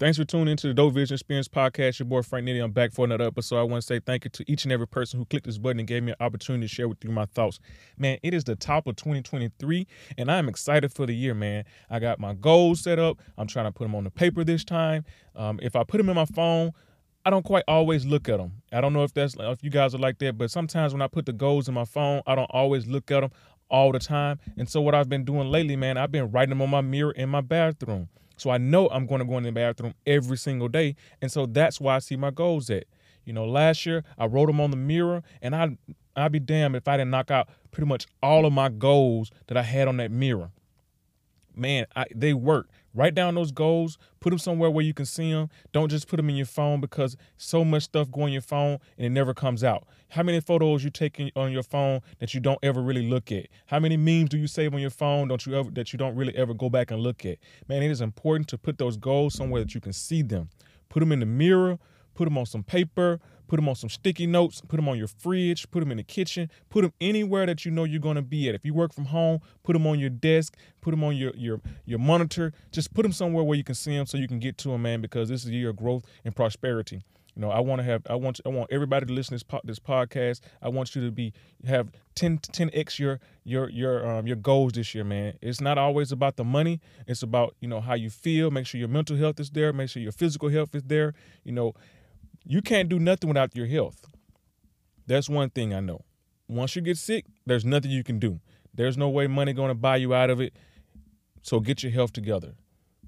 Thanks for tuning into the Dope Vision Experience podcast. Your boy Frank Nitty. I'm back for another episode. I want to say thank you to each and every person who clicked this button and gave me an opportunity to share with you my thoughts. Man, it is the top of 2023, and I'm excited for the year, man. I got my goals set up. I'm trying to put them on the paper this time. Um, if I put them in my phone, I don't quite always look at them. I don't know if that's if you guys are like that, but sometimes when I put the goals in my phone, I don't always look at them all the time. And so what I've been doing lately, man, I've been writing them on my mirror in my bathroom. So I know I'm going to go in the bathroom every single day. And so that's why I see my goals at. You know, last year I wrote them on the mirror and I I'd be damned if I didn't knock out pretty much all of my goals that I had on that mirror. Man, I, they work. Write down those goals, put them somewhere where you can see them. Don't just put them in your phone because so much stuff go in your phone and it never comes out. How many photos you take on your phone that you don't ever really look at? How many memes do you save on your phone don't you ever that you don't really ever go back and look at? Man, it is important to put those goals somewhere that you can see them. Put them in the mirror, put them on some paper, put them on some sticky notes, put them on your fridge, put them in the kitchen, put them anywhere that you know you're going to be at. If you work from home, put them on your desk, put them on your your your monitor. Just put them somewhere where you can see them so you can get to them, man, because this is of growth and prosperity. You know, I want to have, I want, I want everybody to listen to this, po- this podcast. I want you to be have 10 10x your your your um your goals this year, man. It's not always about the money. It's about you know how you feel. Make sure your mental health is there. Make sure your physical health is there. You know, you can't do nothing without your health. That's one thing I know. Once you get sick, there's nothing you can do. There's no way money going to buy you out of it. So get your health together.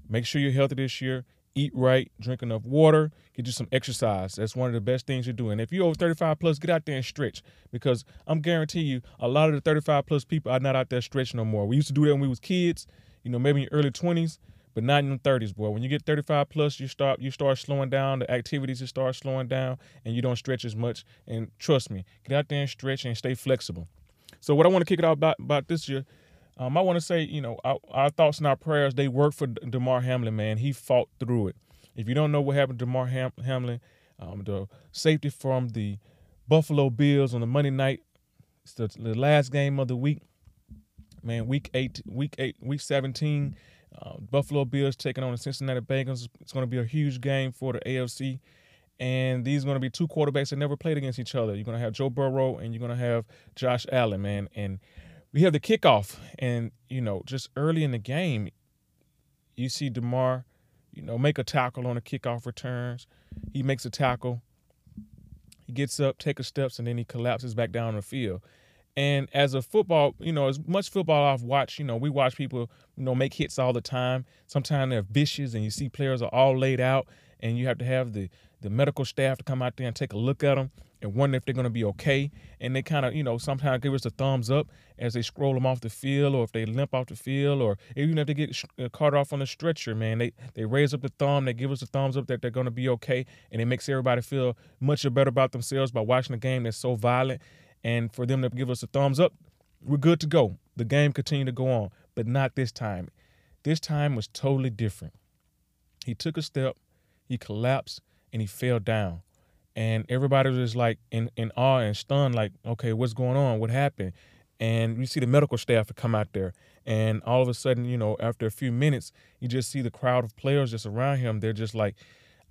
Make sure you're healthy this year. Eat right, drink enough water, get you some exercise. That's one of the best things you do. And if you're over 35 plus, get out there and stretch because I'm guarantee you a lot of the 35 plus people are not out there stretching no more. We used to do that when we was kids, you know, maybe in your early 20s but not in the 30s, boy. When you get 35 plus, you start you start slowing down. The activities you start slowing down, and you don't stretch as much. And trust me, get out there and stretch and stay flexible. So what I want to kick it out about about this year, um, I want to say, you know, our, our, thoughts and our prayers they work for Damar Hamlin, man. He fought through it. If you don't know what happened to Damar Ham- Hamlin, um, the safety from the Buffalo Bills on the Monday night, it's the, the last game of the week. Man, week eight, week eight, week seventeen uh, Buffalo Bills taking on the Cincinnati Bengals. It's going to be a huge game for the AFC. And these are going to be two quarterbacks that never played against each other. You're going to have Joe Burrow and you're going to have Josh Allen, man. And we have the kickoff. And, you know, just early in the game, you see Damar, you know, make a tackle on the kickoff returns. He makes a tackle. He gets up, takes a steps, and then he collapses back down the field. And as a football, you know, as much football I've watched, you know, we watch people, you know, make hits all the time. Sometimes they're vicious, and you see players are all laid out, and you have to have the the medical staff to come out there and take a look at them and wonder if they're going to be okay. And they kind of, you know, sometimes give us a thumbs up as they scroll them off the field, or if they limp off the field, or even if they get uh, caught off on the stretcher, man, they they raise up the thumb, they give us a thumbs up that they're going to be okay, and it makes everybody feel much better about themselves by watching a game that's so violent and for them to give us a thumbs up, we're good to go. The game continued to go on, but not this time. This time was totally different. He took a step, he collapsed, and he fell down. And everybody was like in, in awe and stunned, like, okay, what's going on? What happened? And you see the medical staff come out there. And all of a sudden, you know, after a few minutes, you just see the crowd of players just around him. They're just like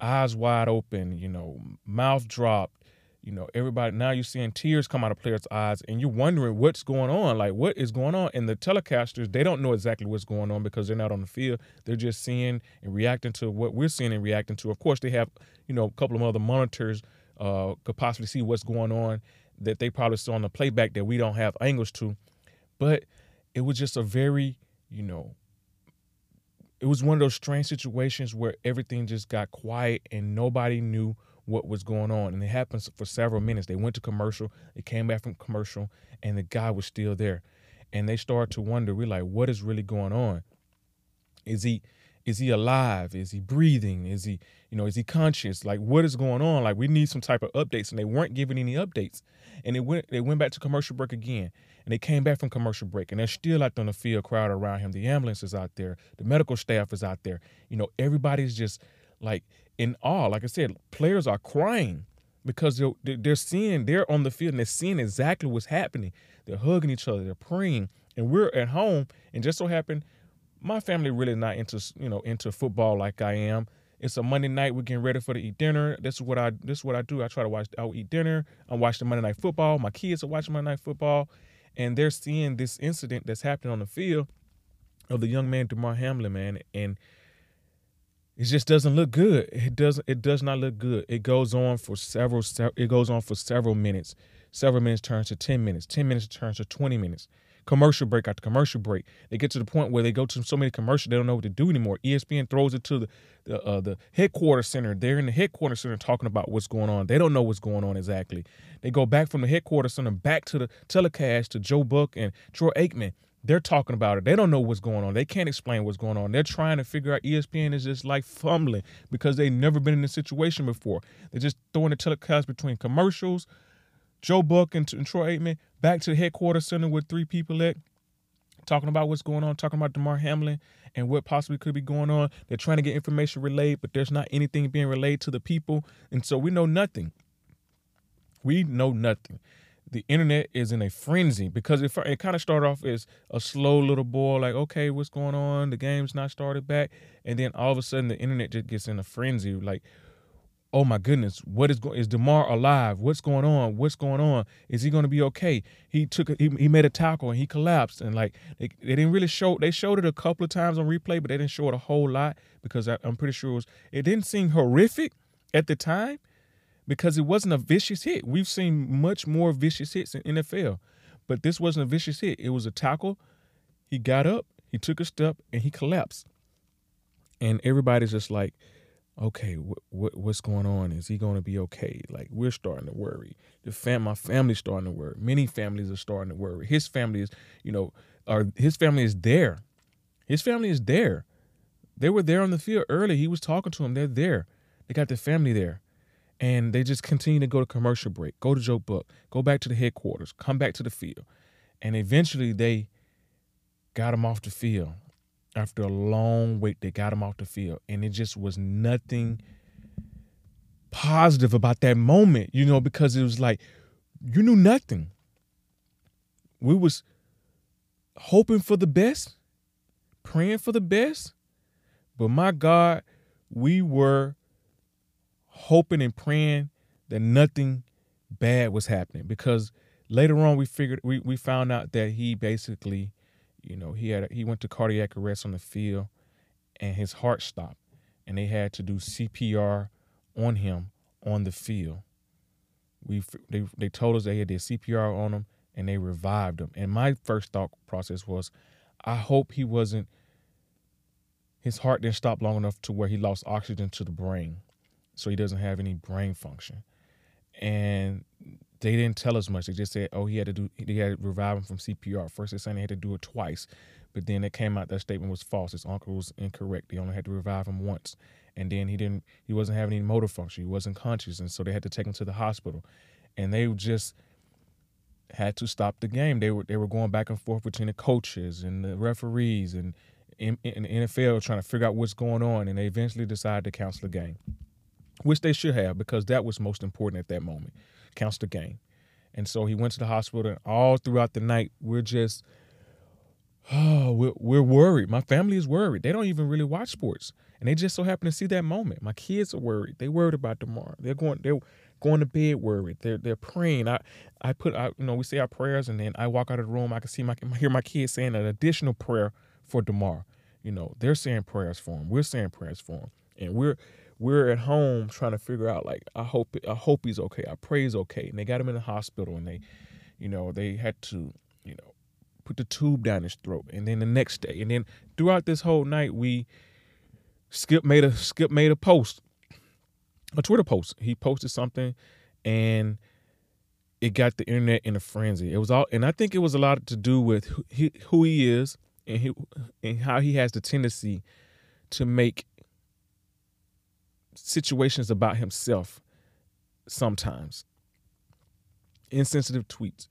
eyes wide open, you know, mouth dropped, you know, everybody now you're seeing tears come out of players' eyes and you're wondering what's going on. Like, what is going on? And the telecasters, they don't know exactly what's going on because they're not on the field. They're just seeing and reacting to what we're seeing and reacting to. Of course, they have, you know, a couple of other monitors uh, could possibly see what's going on that they probably saw on the playback that we don't have angles to. But it was just a very, you know, it was one of those strange situations where everything just got quiet and nobody knew – what was going on. And it happened for several minutes. They went to commercial, they came back from commercial, and the guy was still there. And they started to wonder, we're like, what is really going on? Is he is he alive? Is he breathing? Is he, you know, is he conscious? Like what is going on? Like we need some type of updates. And they weren't giving any updates. And they went they went back to commercial break again. And they came back from commercial break and they're still out on the field crowd around him. The ambulance is out there. The medical staff is out there. You know, everybody's just like in awe. Like I said, players are crying because they're, they're seeing, they're on the field and they're seeing exactly what's happening. They're hugging each other, they're praying, and we're at home. And just so happened, my family really not into you know into football like I am. It's a Monday night. We're getting ready for to eat dinner. This is what I this is what I do. I try to watch. I'll eat dinner. I'm watching Monday Night Football. My kids are watching Monday Night Football, and they're seeing this incident that's happening on the field of the young man Damar Hamlin, man, and it just doesn't look good. It doesn't. It does not look good. It goes on for several. It goes on for several minutes. Several minutes turns to ten minutes. Ten minutes turns to twenty minutes. Commercial break after commercial break. They get to the point where they go to so many commercials they don't know what to do anymore. ESPN throws it to the the uh, the headquarters center. They're in the headquarters center talking about what's going on. They don't know what's going on exactly. They go back from the headquarters center back to the telecast to Joe Buck and Troy Aikman they're talking about it. They don't know what's going on. They can't explain what's going on. They're trying to figure out ESPN is just like fumbling because they've never been in this situation before. They're just throwing the telecast between commercials, Joe Buck and, and Troy Aikman back to the headquarters center with three people at talking about what's going on, talking about Damar Hamlin and what possibly could be going on. They're trying to get information relayed, but there's not anything being relayed to the people. And so we know nothing. We know nothing the internet is in a frenzy because it, it kind of started off as a slow little boil, like, okay, what's going on? The game's not started back. And then all of a sudden the internet just gets in a frenzy, like, oh my goodness, what is going is Damar alive? What's going on? What's going on? Is he going to be okay? He took a, he, he made a tackle and he collapsed and like they, they didn't really show they showed it a couple of times on replay, but they didn't show it a whole lot because I, I'm pretty sure it was it didn't seem horrific at the time because it wasn't a vicious hit. We've seen much more vicious hits in NFL, but this wasn't a vicious hit. It was a tackle. He got up, he took a step, and he collapsed. And everybody's just like, okay, what, what what's going on? Is he going to be okay? Like we're starting to worry. The fam, my family's starting to worry. Many families are starting to worry. His family is, you know, or his family is there. His family is there. They were there on the field early. He was talking to them. They're there. They got their family there and they just continue to go to commercial break, go to Joe Buck, go back to the headquarters, come back to the field. And eventually they got him off the field. After a long wait, they got him off the field. And it just was nothing positive about that moment, you know, because it was like you knew nothing. We was hoping for the best, praying for the best, but my God, we were hoping and praying that nothing bad was happening. Because later on we figured we, we found out that he basically you know he had he went to cardiac arrest on the field and his heart stopped. And they had to do CPR on him on the field. We they, they told us they had did CPR on him and they revived him. And my first thought process was I hope he wasn't his heart didn't stop long enough to where he lost oxygen to the brain so he doesn't have any brain function. And they didn't tell us much. They just said, oh, he had to do, he had to revive him from CPR. First, they said he had to do it twice, but then it came out that statement was false. His uncle was incorrect. They only had to revive him once, and then he didn't, he wasn't having any motor function. He wasn't conscious, and so they had to take him to the hospital, and they just had to stop the game. They were they were going back and forth between the coaches and the referees and in, in the NFL trying to figure out what's going on, and they eventually decided to cancel the game which they should have because that was most important at that moment. Counts the game. And so he went to the hospital, and all throughout the night, we're just, oh, we're, we're worried. My family is worried. They don't even really watch sports, and they just so happen to see that moment. My kids are worried. They worried about tomorrow. They're going. They're going to bed worried. They're they're praying. I I put I, you know we say our prayers, and then I walk out of the room. I can see my hear my kids saying an additional prayer for tomorrow. You know they're saying prayers for him. We're saying prayers for him, and we're we're at home trying to figure out like I hope I hope he's okay. I pray he's okay. And they got him in the hospital and they, you know, they had to, you know, put the tube down his throat. And then the next day, and then throughout this whole night, we Skip made a Skip made a post, a Twitter post. He posted something, and it got the internet in a frenzy. It was all, and I think it was a lot to do with who he, who he is and he, and how he has the tendency to make situations about himself sometimes. Insensitive tweets.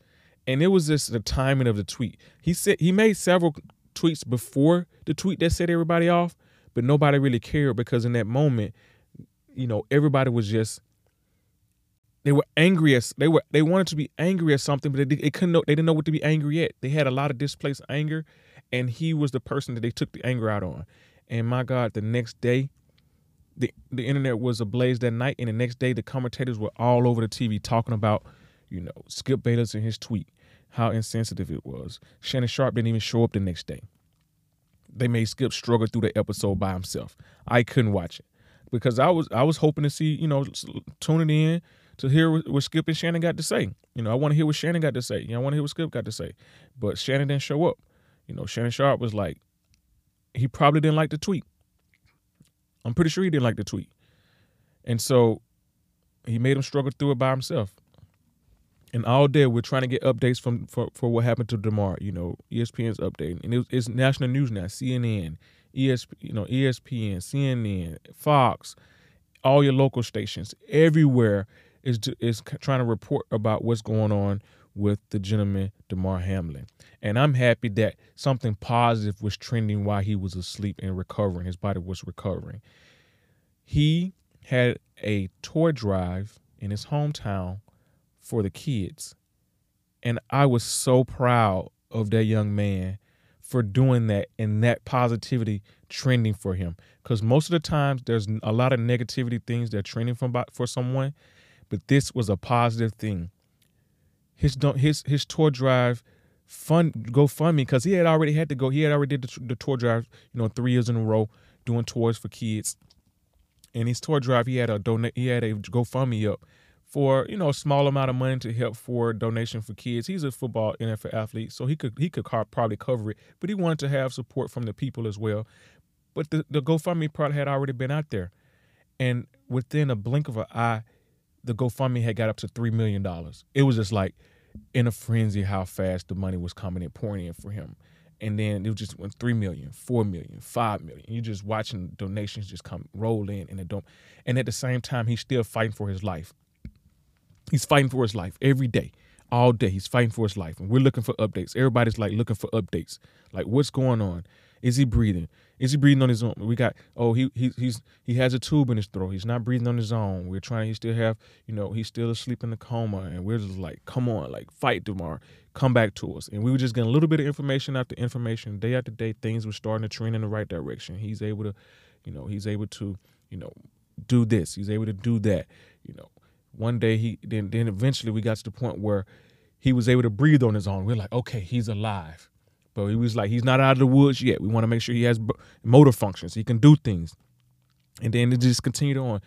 And it was just the timing of the tweet. He said he made several tweets before the tweet that set everybody off, but nobody really cared because in that moment, you know, everybody was just they were angry as they were they wanted to be angry at something, but they, they couldn't know they didn't know what to be angry at. They had a lot of displaced anger, and he was the person that they took the anger out on. And my God, the next day, the the internet was ablaze that night, and the next day the commentators were all over the TV talking about, you know, Skip Bayless and his tweet, how insensitive it was. Shannon Sharpe didn't even show up the next day. They made Skip struggle through the episode by himself. I couldn't watch it because I was I was hoping to see, you know, tuning in to hear what, Skip and Shannon got to say. You know, I want to hear what Shannon got to say. You know, I want to hear what Skip got to say. But Shannon didn't show up. You know, Shannon Sharpe was like, he probably didn't like the tweet. I'm pretty sure he didn't like the tweet. And so he made him struggle through it by himself. And all day we're trying to get updates from for, for what happened to Damar. You know, ESPN's updating, and it, it's national news now. CNN, ESP, you know, ESPN, CNN, Fox, all your local stations, everywhere is is trying to report about what's going on with the gentleman Damar Hamlin. And I'm happy that something positive was trending while he was asleep and recovering. His body was recovering. He had a toy drive in his hometown for the kids. And I was so proud of that young man for doing that and that positivity trending for him. Because most of the times there's a lot of negativity things that are trending for someone but this was a positive thing. His his his tour drive fund GoFundMe because he had already had to go. He had already did the, the tour drive, you know, three years in a row doing tours for kids. And his tour drive, he had a donate. He had a GoFundMe up for you know a small amount of money to help for donation for kids. He's a football NFL athlete, so he could he could probably cover it, but he wanted to have support from the people as well. But the the GoFundMe part had already been out there, and within a blink of an eye, the GoFundMe had got up to three million dollars. It was just like in a frenzy how fast the money was coming and pouring in for him. And then it was just went three million, four million, five million. You're just watching donations just come roll in and it don't and at the same time he's still fighting for his life. He's fighting for his life every day. All day he's fighting for his life. And we're looking for updates. Everybody's like looking for updates. Like what's going on? Is he breathing? Is he breathing on his own? We got oh he he he's he has a tube in his throat. He's not breathing on his own. We're trying. He still have you know he's still asleep in the coma, and we're just like come on, like fight tomorrow, come back to us. And we were just getting a little bit of information after information, day after day. Things were starting to trend in the right direction. He's able to, you know, he's able to you know do this. He's able to do that. You know, one day he then then eventually we got to the point where he was able to breathe on his own. We're like, okay, he's alive. But he was like, he's not out of the woods yet. We want to make sure he has motor functions. He can do things. And then it just continued on.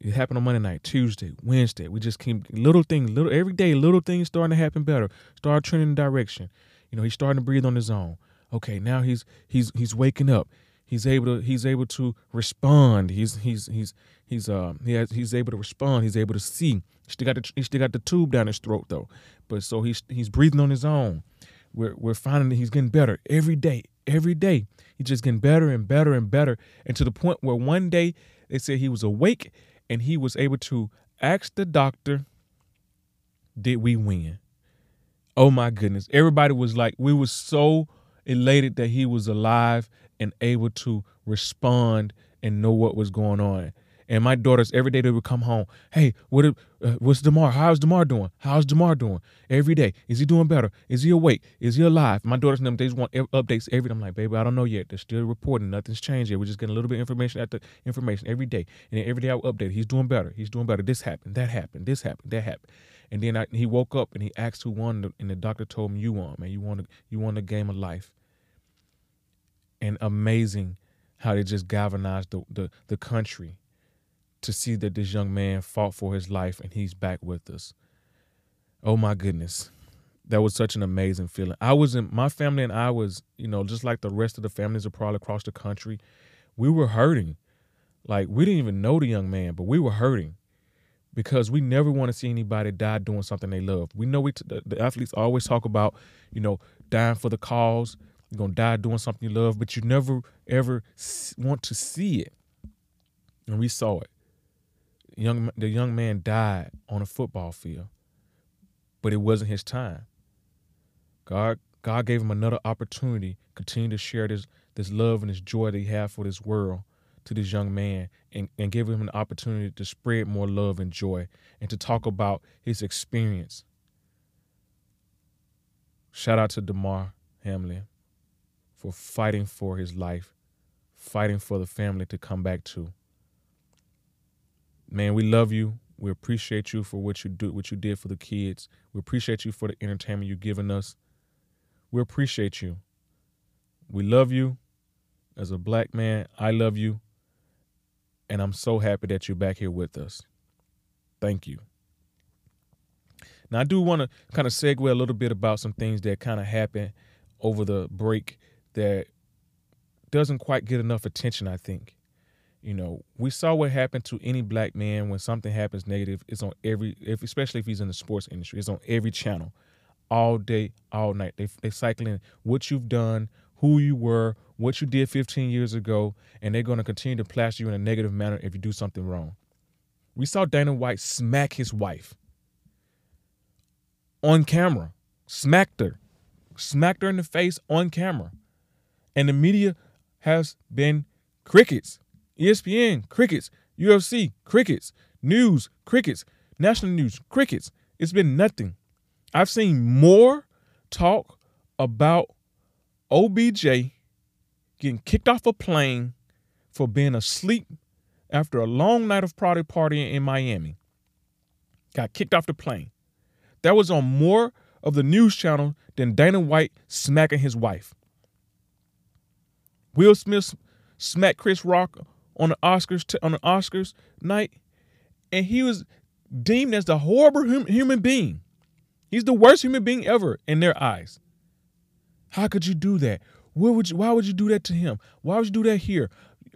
It happened on Monday night, Tuesday, Wednesday. We just keep little things, little every day, little things starting to happen better. Start trending in direction. You know, he's starting to breathe on his own. Okay, now he's he's he's waking up. He's able to he's able to respond. He's he's he's he's uh he has, he's able to respond. He's able to see. He still got the he still got the tube down his throat though. But so he's he's breathing on his own we're we're finding that he's getting better every day, every day. He's just getting better and better and better, and to the point where one day they said he was awake and he was able to ask the doctor, "Did we win?" Oh my goodness! Everybody was like, we were so elated that he was alive and able to respond and know what was going on. And my daughters, every day they would come home. Hey, what? Uh, what's Damar? How's Damar doing? How's Damar doing? Every day, is he doing better? Is he awake? Is he alive? My daughters and them, they just want updates every day. I'm like, baby, I don't know yet. They're still reporting. Nothing's changed yet. We're just getting a little bit of information after information every day. And then every day I would update. He's doing better. He's doing better. This happened. That happened. This happened. That happened. And then I, he woke up and he asked who won, and the doctor told him, "You won, man. You won. You won the game of life." And amazing how they just galvanized the, the, the country to see that this young man fought for his life and he's back with us. Oh my goodness. That was such an amazing feeling. I was in my family and I was, you know, just like the rest of the families probably across the country, we were hurting. Like we didn't even know the young man, but we were hurting because we never want to see anybody die doing something they love. We know we t- the, the athletes always talk about, you know, dying for the cause. You're gonna die doing something you love, but you never ever want to see it. And we saw it young the young man died on a football field, but it wasn't his time. God God gave him another opportunity, continue to share this this love and this joy that he had for this world to this young man and, and give him an opportunity to spread more love and joy and to talk about his experience. Shout out to Damar Hamlin for fighting for his life, fighting for the family to come back to man, we love you. We appreciate you for what you do, what you did for the kids. We appreciate you for the entertainment you've given us. We appreciate you. We love you. As a black man, I love you. And I'm so happy that you're back here with us. Thank you. Now, I do want to kind of segue a little bit about some things that kind of happened over the break that doesn't quite get enough attention, I think. You know, we saw what happened to any black man when something happens negative. It's on every, if, especially if he's in the sports industry, it's on every channel, all day, all night. They they cycling what you've done, who you were, what you did 15 years ago, and they're going to continue to plaster you in a negative manner if you do something wrong. We saw Dana White smack his wife on camera, smacked her, smacked her in the face on camera. And the media has been crickets. ESPN, crickets. UFC, crickets. News, crickets. National news, crickets. It's been nothing. I've seen more talk about OBJ getting kicked off a plane for being asleep after a long night of party partying in Miami. Got kicked off the plane. That was on more of the news channel than Dana White smacking his wife. Will Smith smacked Chris Rock on the Oscars t- on the Oscars night, and he was deemed as the horrible hum- human being. He's the worst human being ever in their eyes. How could you do that? Would you, why would you do that to him? Why would you do that here?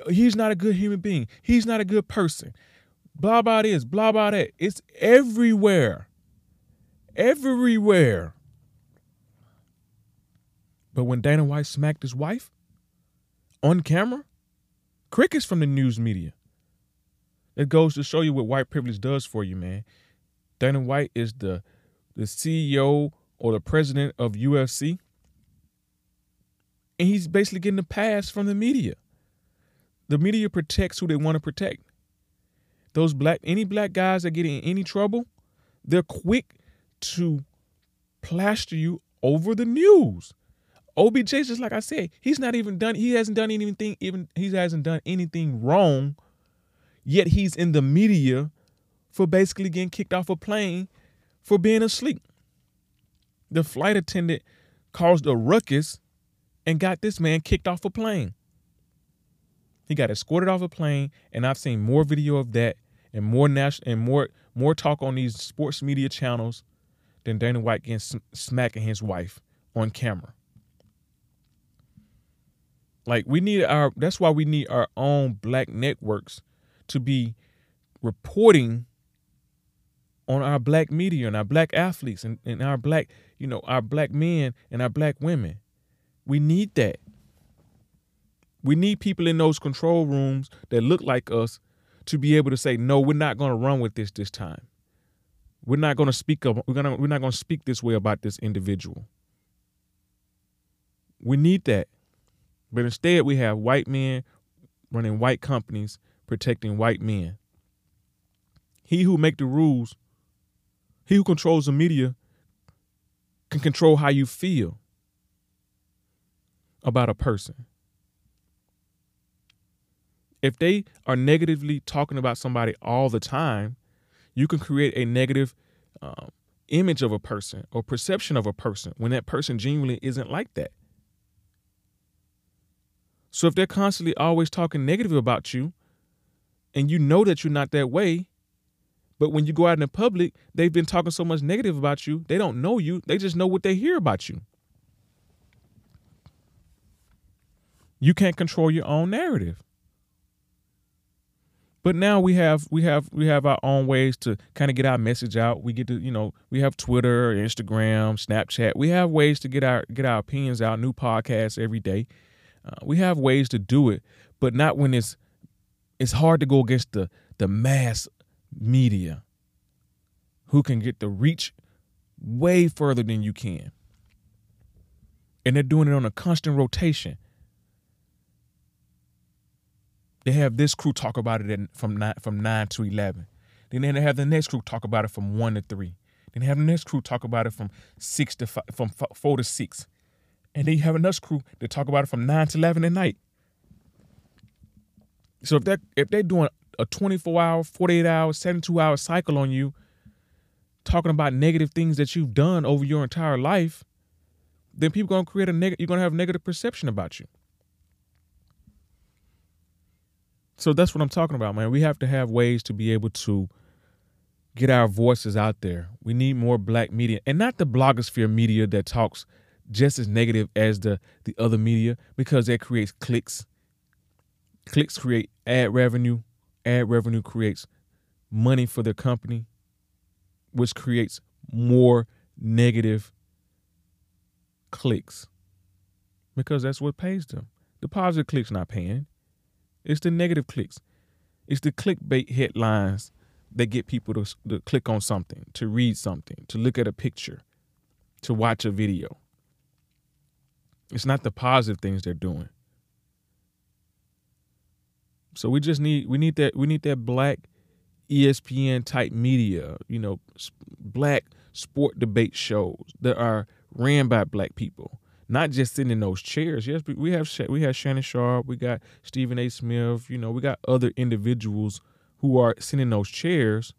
He's not a good human being. He's not a good person. Blah blah this, blah blah that. It's everywhere. Everywhere. But when Dana White smacked his wife on camera, crickets from the news media. It goes to show you what white privilege does for you, man. Dana White is the the CEO or the president of UFC. And he's basically getting a pass from the media. The media protects who they want to protect. Those black any black guys that get in any trouble, they're quick to plaster you over the news. OBJ, just like I said, he's not even done. He hasn't done anything. Even he hasn't done anything wrong. Yet he's in the media for basically getting kicked off a plane for being asleep. The flight attendant caused a ruckus and got this man kicked off a plane. He got escorted off a plane, and I've seen more video of that and more national and more more talk on these sports media channels than Dana White getting sm- smacking his wife on camera. Like we need our that's why we need our own black networks to be reporting on our black media and our black athletes and, and our black, you know, our black men and our black women. We need that. We need people in those control rooms that look like us to be able to say, no, we're not going to run with this this time. We're not going to speak up. We're gonna. We're not going to speak this way about this individual. We need that, but instead we have white men running white companies protecting white men. He who make the rules, he who controls the media, can control how you feel about a person. If they are negatively talking about somebody all the time, you can create a negative um, image of a person or perception of a person when that person genuinely isn't like that. So if they're constantly always talking negative about you and you know that you're not that way, but when you go out in the public, they've been talking so much negative about you, they don't know you, they just know what they hear about you. You can't control your own narrative. But now we have we have we have our own ways to kind of get our message out. We get to you know we have Twitter, Instagram, Snapchat. We have ways to get our get our opinions out. New podcasts every day. Uh, we have ways to do it, but not when it's it's hard to go against the the mass media, who can get the reach way further than you can, and they're doing it on a constant rotation they have this crew talk about it from nine from nine to eleven. Then they have the next crew talk about it from one to three. Then they have the next crew talk about it from six to five, from four to six, and then you have another crew that talk about it from nine to eleven at night. So if they if they're doing a 24 hour, 48 hour, 72 hour cycle on you talking about negative things that you've done over your entire life, then people gonna create a negative you're gonna have negative perception about you. So that's what I'm talking about, man. We have to have ways to be able to get our voices out there. We need more black media and not the blogosphere media that talks just as negative as the the other media because that creates clicks. Clicks create ad revenue. Ad revenue creates money for their company, which creates more negative clicks because that's what pays them. The positive clicks not paying. It's the negative clicks. It's the clickbait headlines that get people to, to click on something, to read something, to look at a picture, to watch a video. It's not the positive things they're doing. So we just need we need that we need that black ESPN type media, you know, black sport debate shows that are ran by black people, not just sitting in those chairs. Yes, we have we have Shannon Sharpe, we got Stephen A. Smith, you know, we got other individuals who are sitting in those chairs,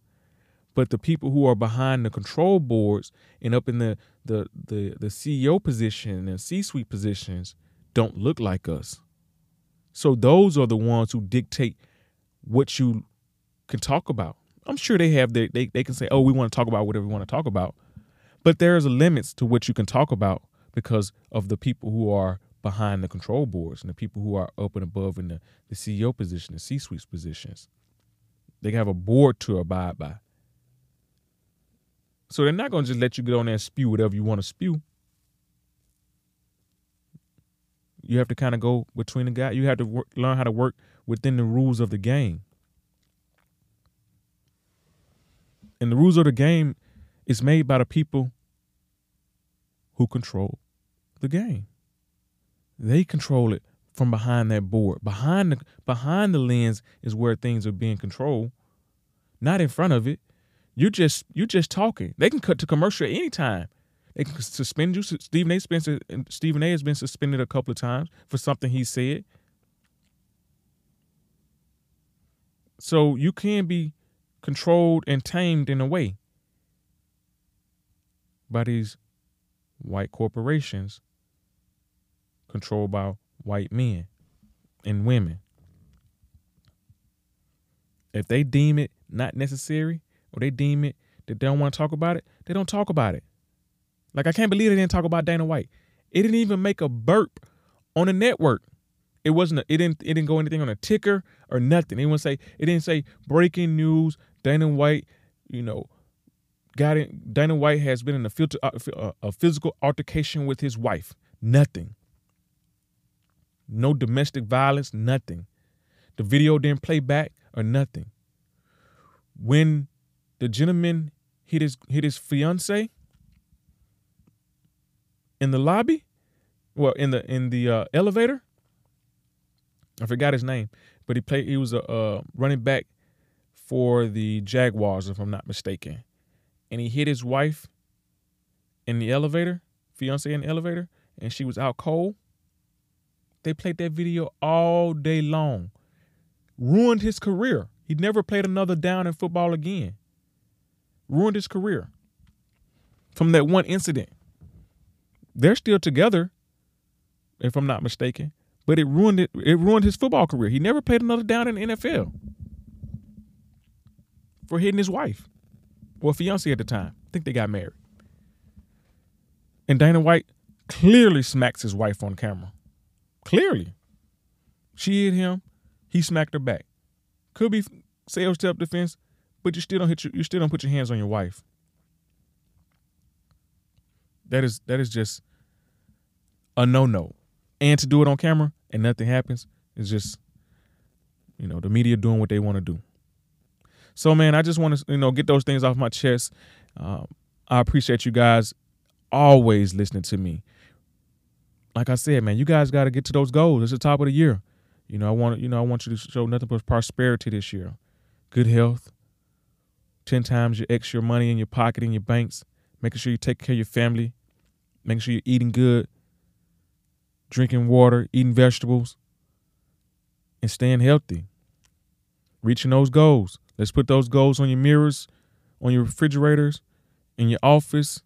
but the people who are behind the control boards and up in the the the, the CEO position and C-suite positions don't look like us. So those are the ones who dictate what you can talk about. I'm sure they have their, they they can say, "Oh, we want to talk about whatever we want to talk about." But there's limits to what you can talk about because of the people who are behind the control boards and the people who are up and above in the, the CEO position, the C-suite positions. They have a board to abide by. So they're not going to just let you get on there and spew whatever you want to spew. You have to kind of go between the guys. You have to work, learn how to work within the rules of the game. And the rules of the game is made by the people who control the game. They control it from behind that board. Behind the behind the lens is where things are being controlled, not in front of it. You just you just talking. They can cut to commercial any time. They can suspend you. Stephen A. Spencer Stephen A. has been suspended a couple of times for something he said. So you can be controlled and tamed in a way by these white corporations controlled by white men and women. If they deem it not necessary or they deem it that they don't want to talk about it, they don't talk about it. Like I can't believe they didn't talk about Dana White. It didn't even make a burp on the network. It wasn't. A, it didn't. It didn't go anything on a ticker or nothing. It say. It didn't say breaking news. Dana White, you know, got it. Dana White has been in a, filter, uh, a physical altercation with his wife. Nothing. No domestic violence, nothing. The video didn't play back or nothing. When the gentleman hit his hit his fiance in the lobby, well, in the in the uh, elevator. I forgot his name, but he played. He was a uh, running back for the Jaguars, if I'm not mistaken, and he hit his wife in the elevator, fiance in the elevator, and she was out cold. They played that video all day long. Ruined his career. He never played another down in football again. Ruined his career from that one incident. They're still together, if I'm not mistaken, but it ruined it. It ruined his football career. He never played another down in the NFL for hitting his wife, well, fiance at the time. I think they got married. And Dana White clearly smacks his wife on camera. Clearly. She hit him, he smacked her back. Could be sales self defense, but you still don't hit your, you still don't put your hands on your wife. That is that is just a no no. And to do it on camera and nothing happens is just, you know, the media doing what they want to do. So man, I just want to you know get those things off my chest. Um, I appreciate you guys always listening to me like I said, man, you guys got to get to those goals. It's the top of the year. You know, I want you know I want you to show nothing but prosperity this year, good health, ten times your extra money in your pocket in your banks, making sure you take care of your family, making sure you're eating good, drinking water, eating vegetables, and staying healthy. reaching those goals. Let's put those goals on your mirrors, on your refrigerators, in your office,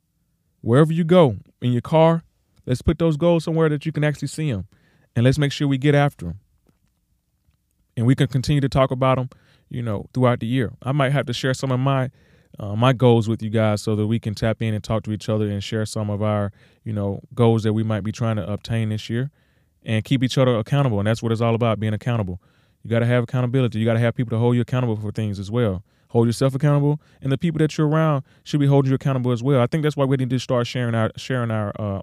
wherever you go, in your car. Let's put those goals somewhere that you can actually see them. And let's make sure we get after them. And we can continue to talk about them, you know, throughout the year. I might have to share some of my uh, my goals with you guys so that we can tap in and talk to each other and share some of our, you know, goals that we might be trying to obtain this year and keep each other accountable. And that's what it's all about, being accountable. You got to have accountability. You got to have people to hold you accountable for things as well. Hold yourself accountable, and the people that you're around should be holding you accountable as well. I think that's why we need to start sharing our sharing our uh,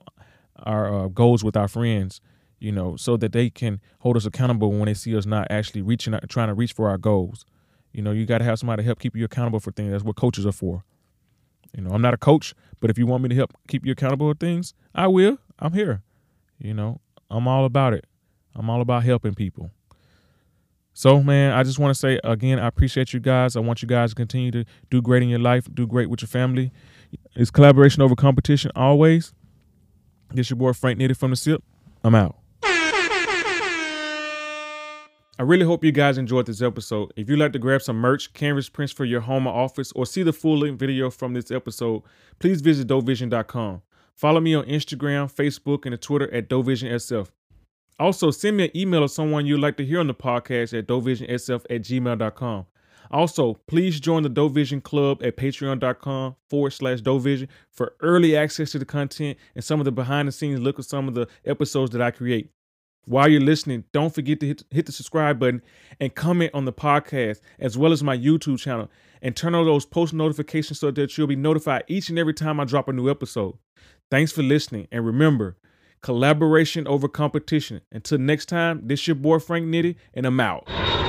our uh, goals with our friends, you know, so that they can hold us accountable when they see us not actually reaching, trying to reach for our goals. You know, you got to have somebody to help keep you accountable for things. That's what coaches are for. You know, I'm not a coach, but if you want me to help keep you accountable for things, I will. I'm here. You know, I'm all about it. I'm all about helping people. So, man, I just want to say again, I appreciate you guys. I want you guys to continue to do great in your life, do great with your family. It's collaboration over competition always. This your boy Frank Nitty from the SIP. I'm out. I really hope you guys enjoyed this episode. If you'd like to grab some merch, canvas prints for your home or office, or see the full length video from this episode, please visit dopevision.com. Follow me on Instagram, Facebook, and Twitter at DopeVisionSF. Also, send me an email of someone you'd like to hear on the podcast at dopevisionsf at gmail.com. Also, please join the Dope Vision Club at patreon.com forward slash dopevision for early access to the content and some of the behind the scenes look at some of the episodes that I create. While you're listening, don't forget to hit, hit the subscribe button and comment on the podcast as well as my YouTube channel and turn on those post notifications so that you'll be notified each and every time I drop a new episode. Thanks for listening and remember, collaboration over competition. Until next time, this your boy Frank Nitty, and I'm out.